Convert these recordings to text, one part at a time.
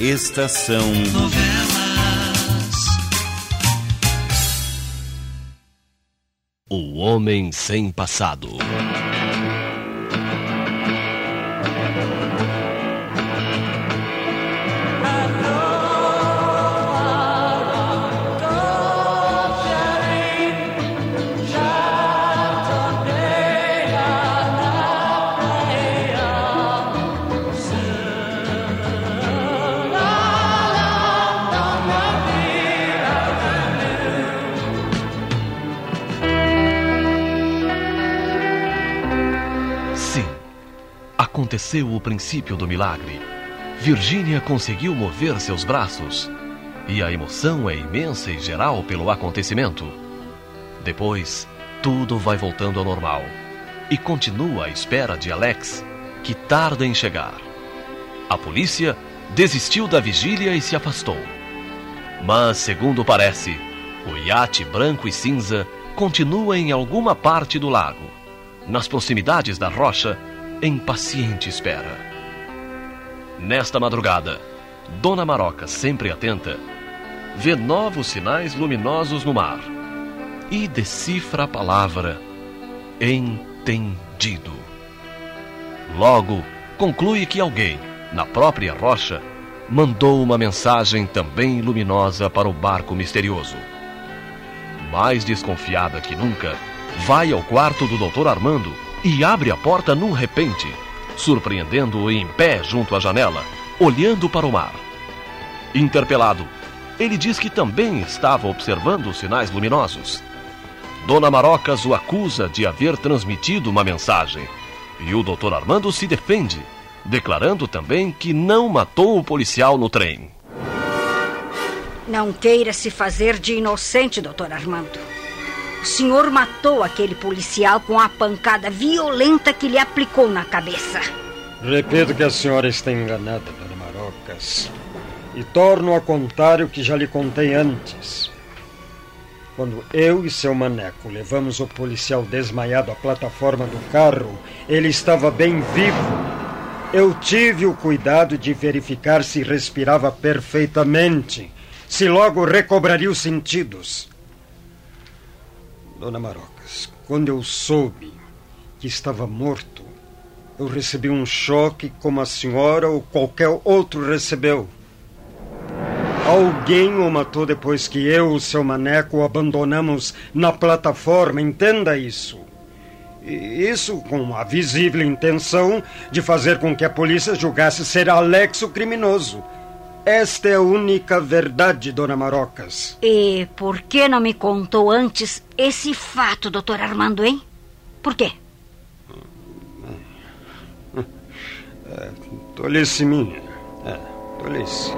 Estação Novelas. O Homem Sem Passado. Aconteceu o princípio do milagre. Virgínia conseguiu mover seus braços. E a emoção é imensa e geral pelo acontecimento. Depois, tudo vai voltando ao normal. E continua à espera de Alex, que tarda em chegar. A polícia desistiu da vigília e se afastou. Mas, segundo parece, o iate branco e cinza continua em alguma parte do lago, nas proximidades da rocha, em paciente espera. Nesta madrugada, Dona Maroca, sempre atenta, vê novos sinais luminosos no mar e decifra a palavra entendido. Logo, conclui que alguém, na própria rocha, mandou uma mensagem também luminosa para o barco misterioso. Mais desconfiada que nunca, vai ao quarto do Dr. Armando e abre a porta num repente, surpreendendo-o em pé junto à janela, olhando para o mar. Interpelado, ele diz que também estava observando os sinais luminosos. Dona Marocas o acusa de haver transmitido uma mensagem. E o Dr. Armando se defende, declarando também que não matou o policial no trem. Não queira se fazer de inocente, doutor Armando. O senhor matou aquele policial com a pancada violenta que lhe aplicou na cabeça. Repito que a senhora está enganada, dona Marocas. E torno a contar o que já lhe contei antes. Quando eu e seu maneco levamos o policial desmaiado à plataforma do carro, ele estava bem vivo. Eu tive o cuidado de verificar se respirava perfeitamente, se logo recobraria os sentidos. Dona Marocas, quando eu soube que estava morto, eu recebi um choque como a senhora ou qualquer outro recebeu. Alguém o matou depois que eu o seu maneco o abandonamos na plataforma, entenda isso. Isso com a visível intenção de fazer com que a polícia julgasse ser Alex o criminoso. Esta é a única verdade, dona Marocas. E por que não me contou antes esse fato, doutor Armando, hein? Por quê? Tolice minha. É, tolice.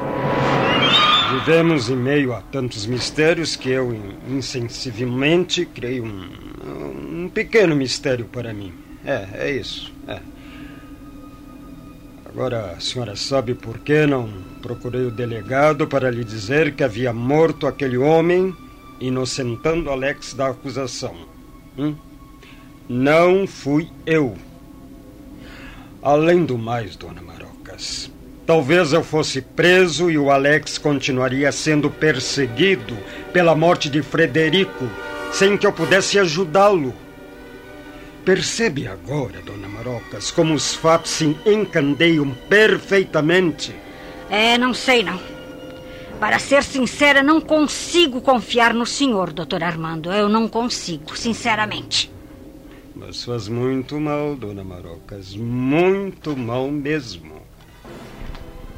Vivemos em meio a tantos mistérios que eu insensivelmente criei um, um pequeno mistério para mim. É, é isso. É. Agora a senhora sabe por que não procurei o delegado para lhe dizer que havia morto aquele homem, inocentando Alex da acusação. Hum? Não fui eu. Além do mais, dona Marocas, talvez eu fosse preso e o Alex continuaria sendo perseguido pela morte de Frederico, sem que eu pudesse ajudá-lo. Percebe agora, dona Marocas, como os fatos se encandeiam perfeitamente? É, não sei não. Para ser sincera, não consigo confiar no senhor, doutor Armando. Eu não consigo, sinceramente. Mas faz muito mal, dona Marocas, muito mal mesmo.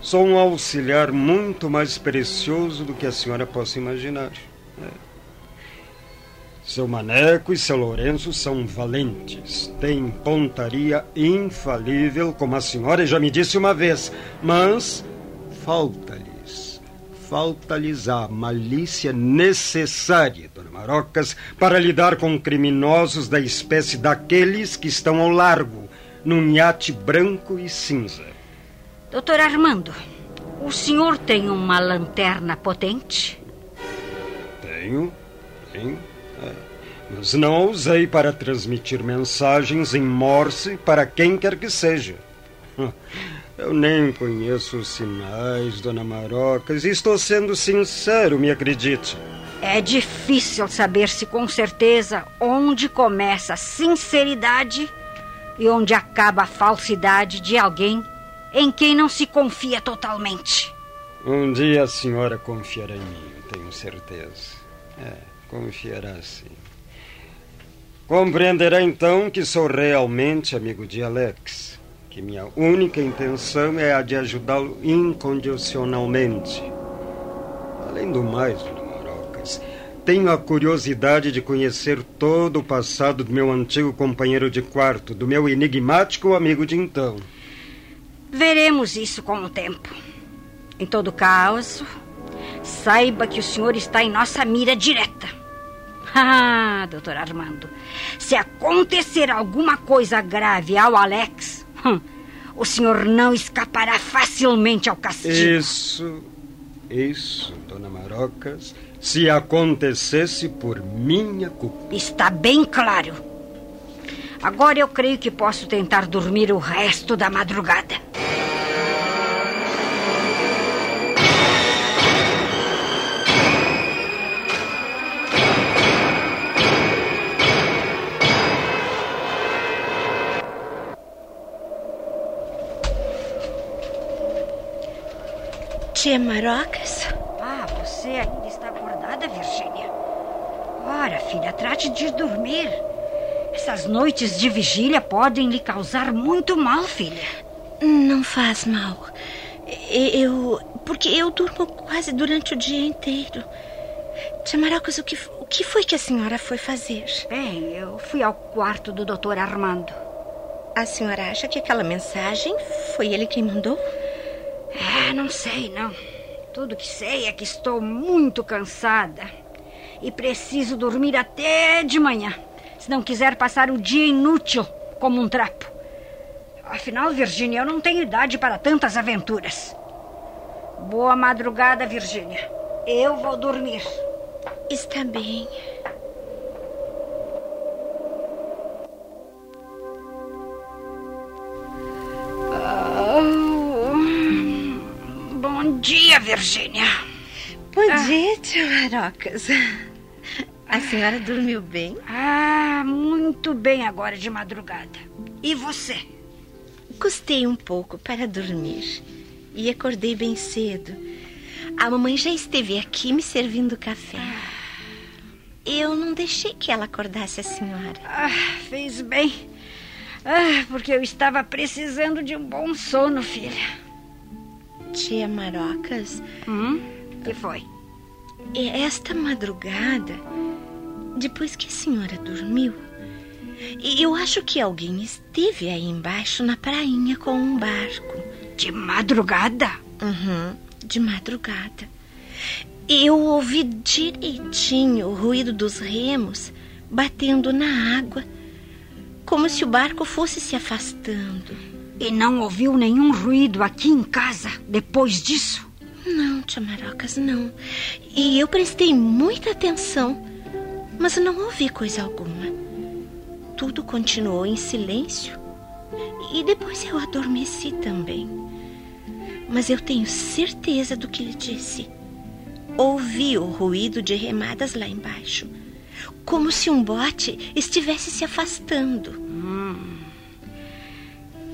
Sou um auxiliar muito mais precioso do que a senhora possa imaginar. É. Seu Maneco e seu Lourenço são valentes, têm pontaria infalível, como a senhora já me disse uma vez, mas falta-lhes, falta-lhes a malícia necessária, dona Marocas, para lidar com criminosos da espécie daqueles que estão ao largo, num iate branco e cinza. Doutor Armando, o senhor tem uma lanterna potente? Tenho, tenho. É. Mas não a usei para transmitir mensagens em Morse para quem quer que seja. Eu nem conheço os sinais, dona Marocas, e estou sendo sincero, me acredite. É difícil saber-se com certeza onde começa a sinceridade e onde acaba a falsidade de alguém em quem não se confia totalmente. Um dia a senhora confiará em mim, tenho certeza. É, confiará sim. Compreenderá então que sou realmente amigo de Alex, que minha única intenção é a de ajudá-lo incondicionalmente. Além do mais, Marocas, tenho a curiosidade de conhecer todo o passado do meu antigo companheiro de quarto, do meu enigmático amigo de então. Veremos isso com o tempo. Em todo caso, saiba que o senhor está em nossa mira direta. Ah, doutor Armando, se acontecer alguma coisa grave ao Alex, hum, o senhor não escapará facilmente ao castigo. Isso, isso, Dona Marocas, se acontecesse por minha culpa. Está bem claro. Agora eu creio que posso tentar dormir o resto da madrugada. Tia Marocas? Ah, você ainda está acordada, Virgínia? Ora, filha, trate de dormir. Essas noites de vigília podem lhe causar muito mal, filha. Não faz mal. Eu. Porque eu durmo quase durante o dia inteiro. Tia Marocas, o que, o que foi que a senhora foi fazer? Bem, eu fui ao quarto do doutor Armando. A senhora acha que aquela mensagem foi ele quem mandou? É, não sei, não. Tudo que sei é que estou muito cansada e preciso dormir até de manhã, se não quiser passar o dia inútil como um trapo. Afinal, Virgínia, eu não tenho idade para tantas aventuras. Boa madrugada, Virgínia. Eu vou dormir. Está bem. Virgínia. Bom dia, tia Marocas. A senhora dormiu bem? Ah, muito bem agora de madrugada. E você? Custei um pouco para dormir e acordei bem cedo. A mamãe já esteve aqui me servindo café. Eu não deixei que ela acordasse a senhora. Ah, fez bem. Ah, porque eu estava precisando de um bom sono, filha. Tia Marocas, Hum? Que foi? e esta madrugada, depois que a senhora dormiu, eu acho que alguém esteve aí embaixo na prainha com um barco. De madrugada? Uhum, de madrugada. Eu ouvi direitinho o ruído dos remos batendo na água, como se o barco fosse se afastando. E não ouviu nenhum ruído aqui em casa depois disso? Não, tia Marocas, não. E eu prestei muita atenção, mas não ouvi coisa alguma. Tudo continuou em silêncio e depois eu adormeci também. Mas eu tenho certeza do que lhe disse. Ouvi o ruído de remadas lá embaixo, como se um bote estivesse se afastando.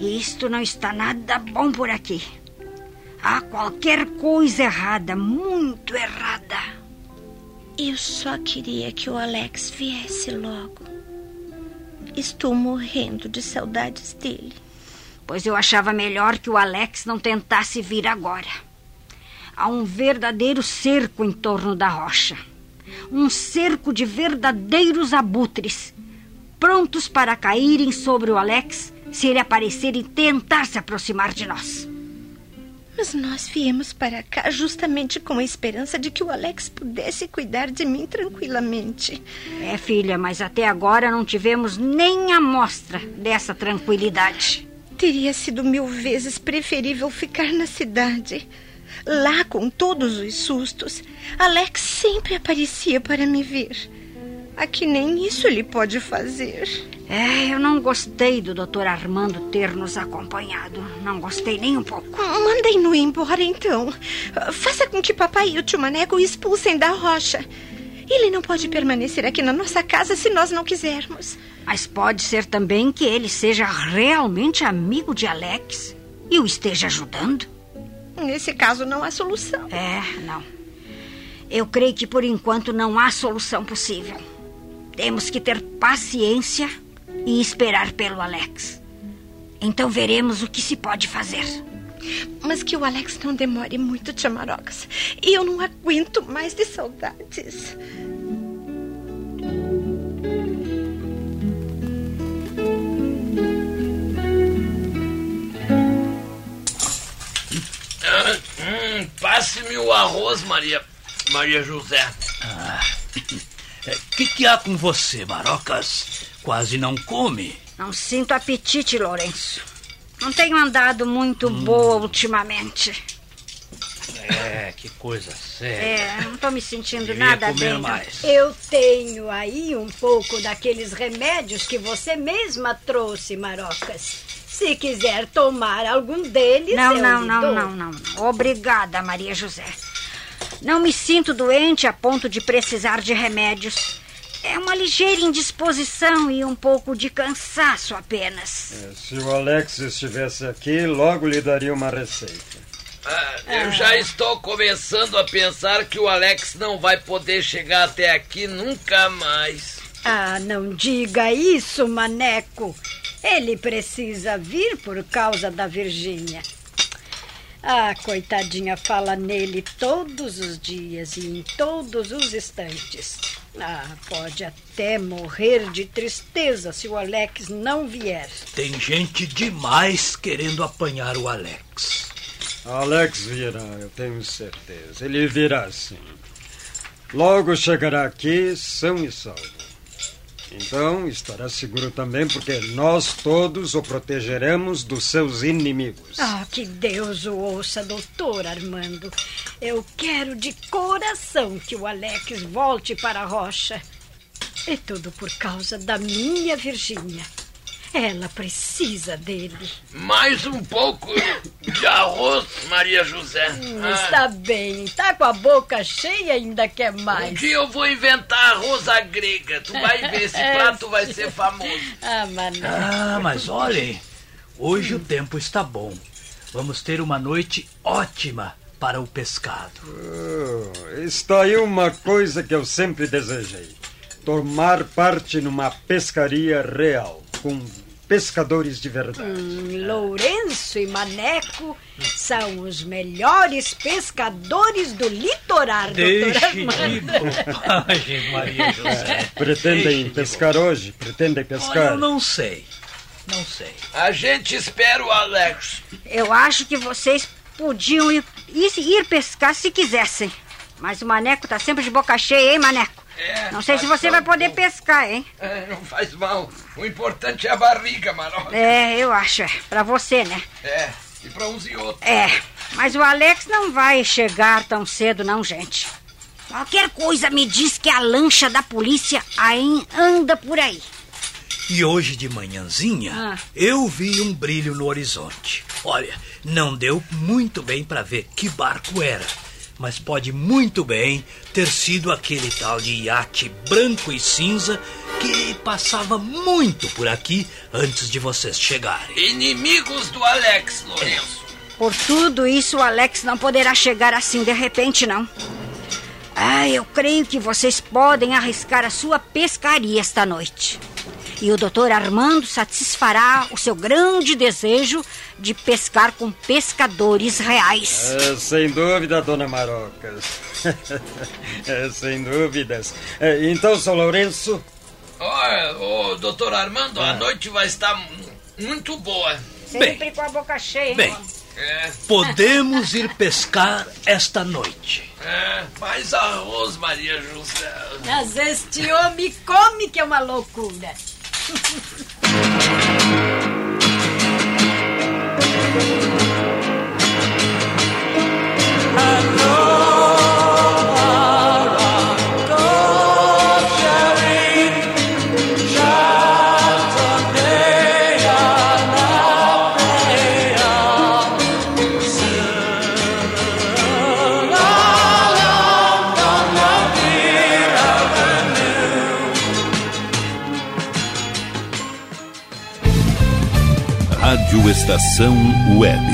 Isto não está nada bom por aqui. Há qualquer coisa errada, muito errada. Eu só queria que o Alex viesse logo. Estou morrendo de saudades dele. Pois eu achava melhor que o Alex não tentasse vir agora. Há um verdadeiro cerco em torno da rocha. Um cerco de verdadeiros abutres, prontos para caírem sobre o Alex se ele aparecer e tentar se aproximar de nós. Mas nós viemos para cá justamente com a esperança de que o Alex pudesse cuidar de mim tranquilamente. É, filha, mas até agora não tivemos nem amostra dessa tranquilidade. Teria sido mil vezes preferível ficar na cidade. Lá, com todos os sustos, Alex sempre aparecia para me ver. Aqui nem isso ele pode fazer. É, eu não gostei do doutor Armando ter nos acompanhado. Não gostei nem um pouco. Mandem-no embora, então. Faça com que papai e o tio Maneco o expulsem da rocha. Ele não pode permanecer aqui na nossa casa se nós não quisermos. Mas pode ser também que ele seja realmente amigo de Alex e o esteja ajudando. Nesse caso, não há solução. É, não. Eu creio que por enquanto não há solução possível. Temos que ter paciência e esperar pelo Alex. Então veremos o que se pode fazer. Mas que o Alex não demore muito, tia Marocas. E eu não aguento mais de saudades. Hum, Passe-me o arroz, Maria. Maria José. O que, que há com você, Marocas? Quase não come. Não sinto apetite, Lourenço. Não tenho andado muito boa ultimamente. É, que coisa séria. É, não tô me sentindo Devia nada comer bem. não. mais. Eu tenho aí um pouco daqueles remédios que você mesma trouxe, Marocas. Se quiser tomar algum deles, Não, eu não, lhe não, dou. não, não, não. Obrigada, Maria José. Não me sinto doente a ponto de precisar de remédios. É uma ligeira indisposição e um pouco de cansaço apenas. É, Se o Alex estivesse aqui, logo lhe daria uma receita. Ah, eu já estou começando a pensar que o Alex não vai poder chegar até aqui nunca mais. Ah, não diga isso, Maneco. Ele precisa vir por causa da Virgínia. Ah, coitadinha, fala nele todos os dias e em todos os instantes. Ah, pode até morrer de tristeza se o Alex não vier. Tem gente demais querendo apanhar o Alex. Alex virá, eu tenho certeza. Ele virá sim. Logo chegará aqui são e salvo. Então estará seguro também, porque nós todos o protegeremos dos seus inimigos. Ah, que Deus o ouça, doutor Armando. Eu quero de coração que o Alex volte para a rocha. E tudo por causa da minha Virgínia. Ela precisa dele. Mais um pouco de arroz, Maria José. Hum, Ah, Está bem, tá com a boca cheia e ainda quer um mais. dia eu vou inventar arroz à grega. Tu vai ver, esse prato vai ser famoso. Ah, mané. Ah, mas olhem, hoje o tempo está bom. Vamos ter uma noite ótima para o pescado. Oh, está aí uma coisa que eu sempre desejei: tomar parte numa pescaria real, com pescadores de verdade. Hum, Lourenço e Maneco são os melhores pescadores do litoral, doutor Deixe Armando. de bobagem, Maria José. Pretendem Deixe de pescar hoje? Pretendem Olha, pescar? eu não sei. Não sei. A gente espera o Alex. Eu acho que vocês podiam ir, ir, ir pescar se quisessem. Mas o Maneco tá sempre de boca cheia, hein, Maneco? É, Não sei se você vai poder bom. pescar, hein? É, não faz mal. O importante é a barriga, Maroca. É, eu acho. É. Pra você, né? É, e pra uns e outros. É. Mas o Alex não vai chegar tão cedo, não, gente. Qualquer coisa me diz que a lancha da polícia aí anda por aí. E hoje de manhãzinha, Ah. eu vi um brilho no horizonte. Olha, não deu muito bem para ver que barco era, mas pode muito bem ter sido aquele tal de iate branco e cinza que passava muito por aqui antes de vocês chegarem. Inimigos do Alex, Lourenço. Por tudo isso, o Alex não poderá chegar assim de repente, não. Ah, eu creio que vocês podem arriscar a sua pescaria esta noite. E o doutor Armando satisfará o seu grande desejo de pescar com pescadores reais. É, sem dúvida, dona Marocas. É, sem dúvidas. É, então, São Lourenço, Olha, ô, doutor Armando, a noite vai estar mu- muito boa. Sempre com a boca cheia, hein, Bem. É, Podemos ir pescar esta noite. é, mais arroz, Maria José. Mas este homem come que é uma loucura. Thank you. Estação Web.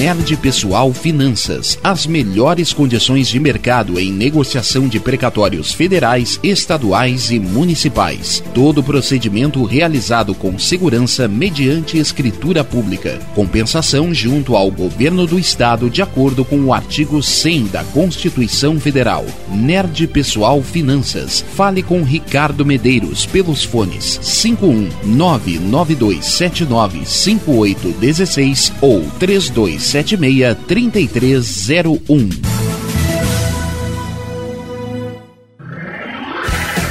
Nerd Pessoal Finanças. As melhores condições de mercado em negociação de precatórios federais, estaduais e municipais. Todo procedimento realizado com segurança mediante escritura pública. Compensação junto ao governo do estado de acordo com o artigo 100 da Constituição Federal. Nerd Pessoal Finanças. Fale com Ricardo Medeiros pelos fones 51 99279 5816 ou 32 76 3301.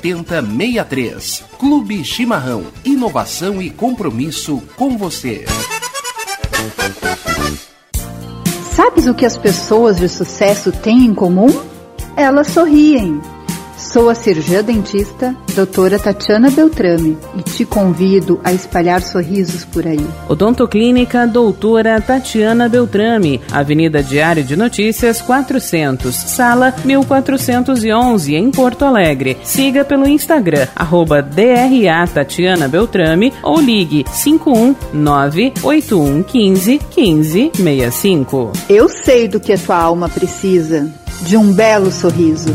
7063. Clube Chimarrão. Inovação e compromisso com você. Sabes o que as pessoas de sucesso têm em comum? Elas sorriem. Sou a cirurgiã dentista, doutora Tatiana Beltrame, e te convido a espalhar sorrisos por aí. Odontoclínica Doutora Tatiana Beltrame, Avenida Diário de Notícias 400, Sala 1411, em Porto Alegre. Siga pelo Instagram, arroba DRA Tatiana Beltrame ou ligue 519 8115 1565. Eu sei do que a tua alma precisa, de um belo sorriso.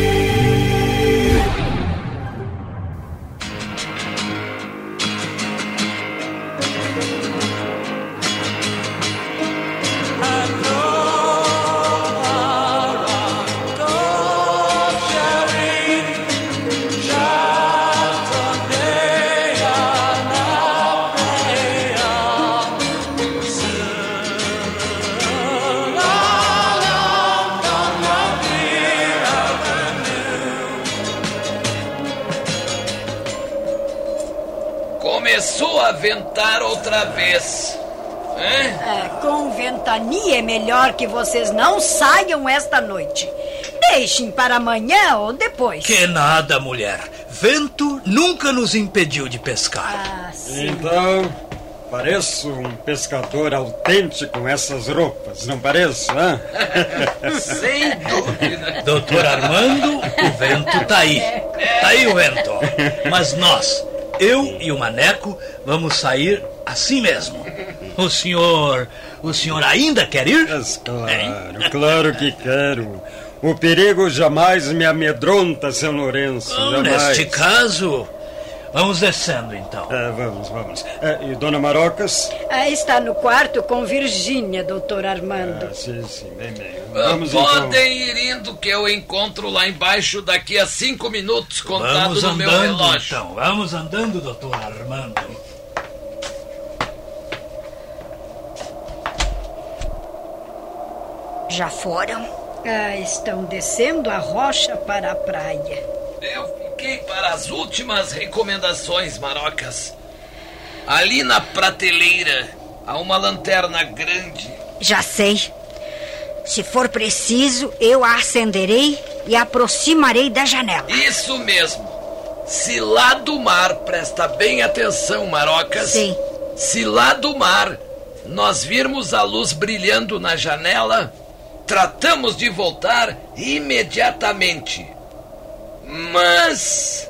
Ventar outra vez. Hein? É, com ventania é melhor que vocês não saiam esta noite. Deixem para amanhã ou depois. Que nada, mulher. Vento nunca nos impediu de pescar. Ah, sim. Então, pareço um pescador autêntico com essas roupas, não pareço, hã? Sem dúvida. Doutor Armando, o vento tá aí. Tá aí o vento. Mas nós, eu e o Maneco, vamos sair assim mesmo. O senhor. O senhor ainda quer ir? Mas claro, claro que quero. O perigo jamais me amedronta, seu Lourenço. Oh, jamais. neste caso, Vamos descendo, então. É, vamos, vamos. É, e Dona Marocas? Ah, está no quarto com Virgínia, doutor Armando. Ah, sim, sim, bem, bem. Ah, Vamos Podem então. ir indo que eu encontro lá embaixo daqui a cinco minutos contado Vamos no meu andando, relógio. então. Vamos andando, doutor Armando. Já foram? Ah, estão descendo a rocha para a praia. Eu fiquei para as últimas recomendações, Marocas. Ali na prateleira há uma lanterna grande. Já sei. Se for preciso, eu a acenderei e a aproximarei da janela. Isso mesmo. Se lá do mar, presta bem atenção, Marocas. Sim. Se lá do mar nós virmos a luz brilhando na janela, tratamos de voltar imediatamente. Mas.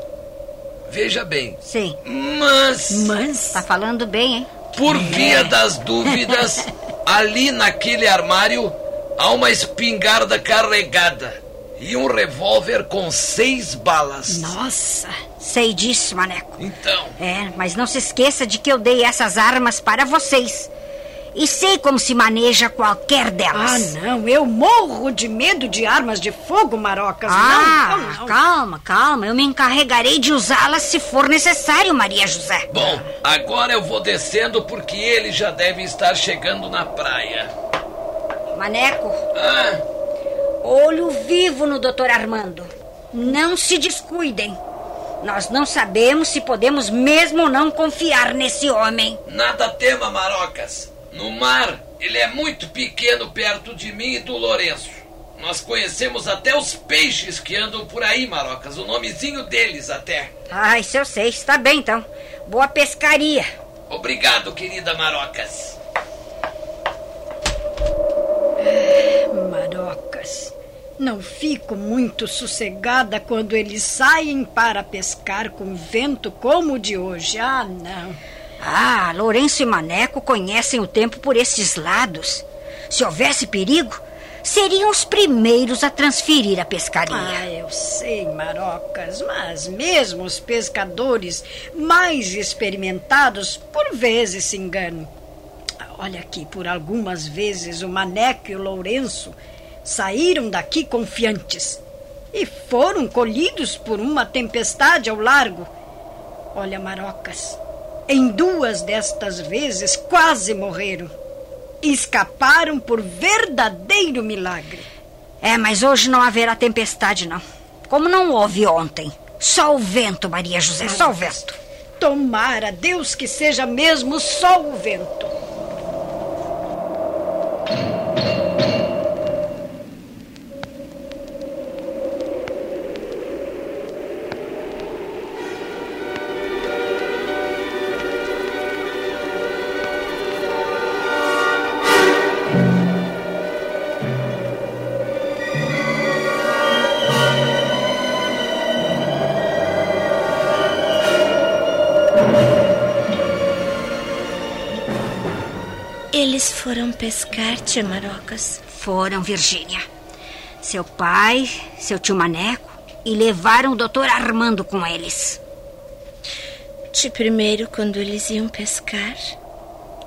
Veja bem. Sim. Mas. Mas. Tá falando bem, hein? Por via das dúvidas, ali naquele armário há uma espingarda carregada e um revólver com seis balas. Nossa, sei disso, Maneco. Então, É, mas não se esqueça de que eu dei essas armas para vocês. E sei como se maneja qualquer Ah, delas. não, eu morro de medo de armas de fogo, Marocas. Ah, não, não, não. calma, calma. Eu me encarregarei de usá-las se for necessário, Maria José. bom, agora eu vou descendo porque ele já deve estar chegando na praia. Maneco, Ah, olho vivo no doutor Armando. Não se descuidem. Nós não sabemos se podemos mesmo ou não confiar nesse homem. nada tema, Marocas. No mar, ele é muito pequeno perto de mim e do Lourenço. Nós conhecemos até os peixes que andam por aí, Marocas. O nomezinho deles até. Ah, isso eu sei. Está bem, então. Boa pescaria. Obrigado, querida Marocas. Marocas. Não fico muito sossegada quando eles saem para pescar com vento como o de hoje. Ah, não. Ah, Lourenço e Maneco conhecem o tempo por esses lados. Se houvesse perigo, seriam os primeiros a transferir a pescaria. Ah, eu sei, Marocas, mas mesmo os pescadores mais experimentados por vezes se enganam. Olha aqui, por algumas vezes o Maneco e o Lourenço saíram daqui confiantes e foram colhidos por uma tempestade ao largo. Olha, Marocas, em duas destas vezes quase morreram. Escaparam por verdadeiro milagre. É, mas hoje não haverá tempestade, não. Como não houve ontem. Só o vento, Maria José, só o vento. Tomara Deus que seja mesmo só o vento. Eles foram pescar, tia Marocas. Foram, Virgínia. Seu pai, seu tio Maneco e levaram o doutor Armando com eles. De primeiro, quando eles iam pescar,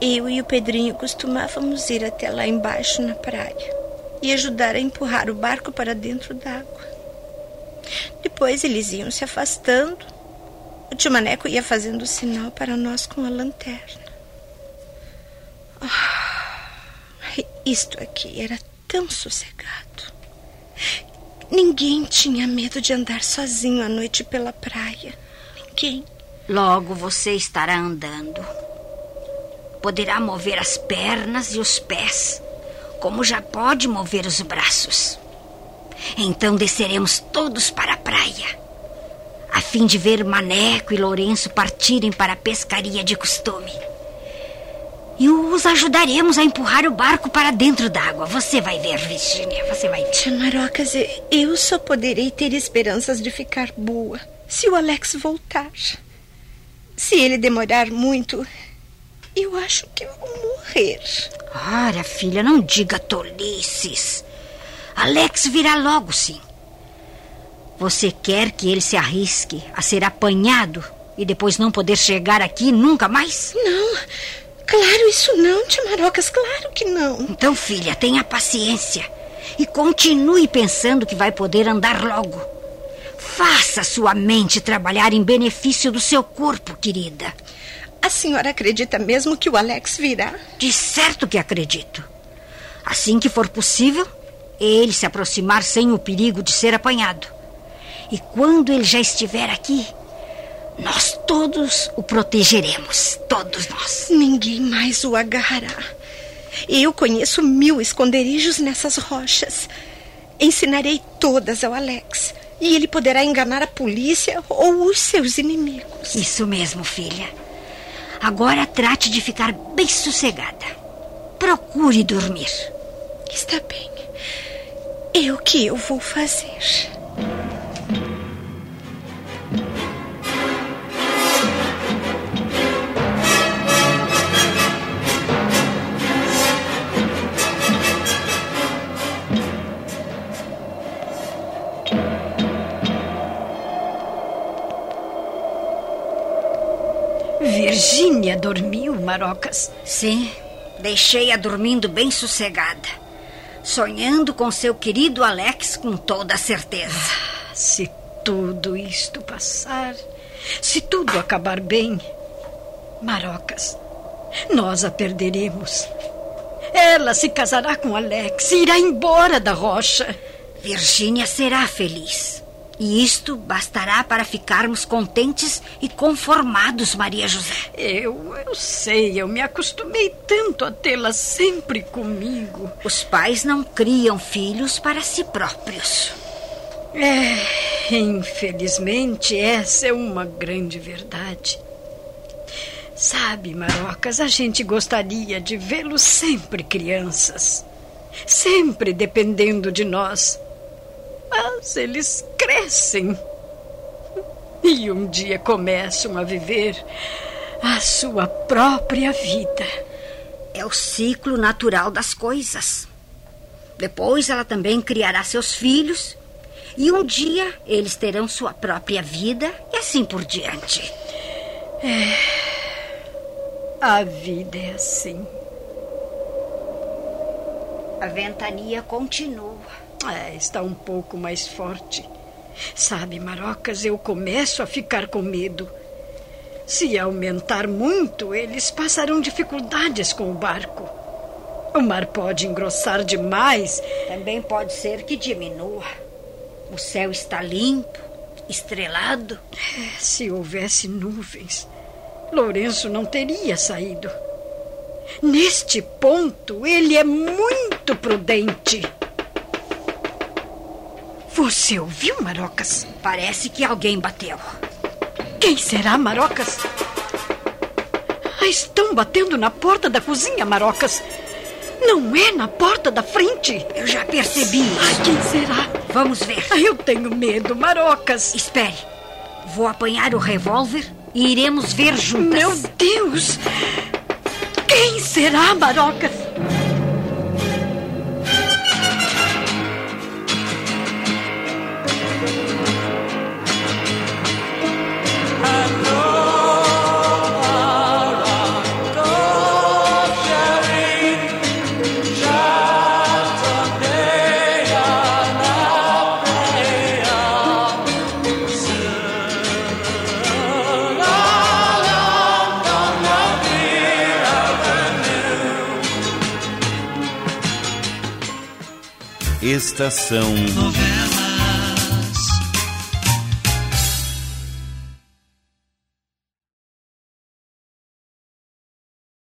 eu e o Pedrinho costumávamos ir até lá embaixo na praia e ajudar a empurrar o barco para dentro d'água. Depois eles iam se afastando. O tio Maneco ia fazendo sinal para nós com a lanterna. Ah, isto aqui era tão sossegado. Ninguém tinha medo de andar sozinho à noite pela praia. Ninguém. Logo você estará andando. Poderá mover as pernas e os pés, como já pode mover os braços. Então desceremos todos para a praia, a fim de ver Maneco e Lourenço partirem para a pescaria de costume. E os ajudaremos a empurrar o barco para dentro d'água. Você vai ver, Virginia, você vai ver. Marocas, eu só poderei ter esperanças de ficar boa se o Alex voltar. Se ele demorar muito, eu acho que vou morrer. Ora, filha, não diga tolices. Alex virá logo, sim. Você quer que ele se arrisque a ser apanhado E depois não poder chegar aqui nunca mais? Não, claro isso não, tia Marocas, claro que não. Então, filha, tenha paciência. E continue pensando que vai poder andar logo. Faça sua mente trabalhar em benefício do seu corpo, querida. A senhora acredita mesmo que o Alex virá? De certo que acredito. Assim que for possível, ele se aproximar sem o perigo de ser apanhado. E quando ele já estiver aqui, nós todos o protegeremos. Todos nós. Ninguém mais o agarrará. Eu conheço mil esconderijos nessas rochas. Ensinarei todas ao Alex. E ele poderá enganar a polícia ou os seus inimigos. Isso mesmo, filha. Agora trate de ficar bem sossegada. Procure dormir. Está bem. É o que eu vou fazer. Virgínia dormiu, Marocas? Sim, deixei-a dormindo bem sossegada. Sonhando com seu querido Alex com toda a certeza. Ah, se tudo isto passar, se tudo acabar bem, Marocas, nós a perderemos. Ela se casará com Alex e irá embora da rocha. Virgínia será feliz. E isto bastará para ficarmos contentes e conformados, Maria José. Eu, eu sei, eu me acostumei tanto a tê-la sempre comigo. Os pais não criam filhos para si próprios. É, infelizmente, essa é uma grande verdade. Sabe, Marocas, a gente gostaria de vê-los sempre crianças. Sempre dependendo de nós. Mas eles crescem. E um dia começam a viver a sua própria vida. É o ciclo natural das coisas. Depois ela também criará seus filhos. E um dia eles terão sua própria vida e assim por diante. É. A vida é assim. A ventania continua. É, está um pouco mais forte. Sabe, Marocas, eu começo a ficar com medo. Se aumentar muito, eles passarão dificuldades com o barco. O mar pode engrossar demais. Também pode ser que diminua. O céu está limpo, estrelado. Se houvesse nuvens, Lourenço não teria saído. Neste ponto, ele é muito prudente. Você ouviu, Marocas? Parece que alguém bateu. Quem será, Marocas? Ah, estão batendo na porta da cozinha, Marocas. Não é na porta da frente? Eu já percebi isso. Ah, quem será? Vamos ver. Ah, eu tenho medo, Marocas. Espere. Vou apanhar o revólver e iremos ver juntas. Meu Deus! Quem será, Marocas? Estação Novela.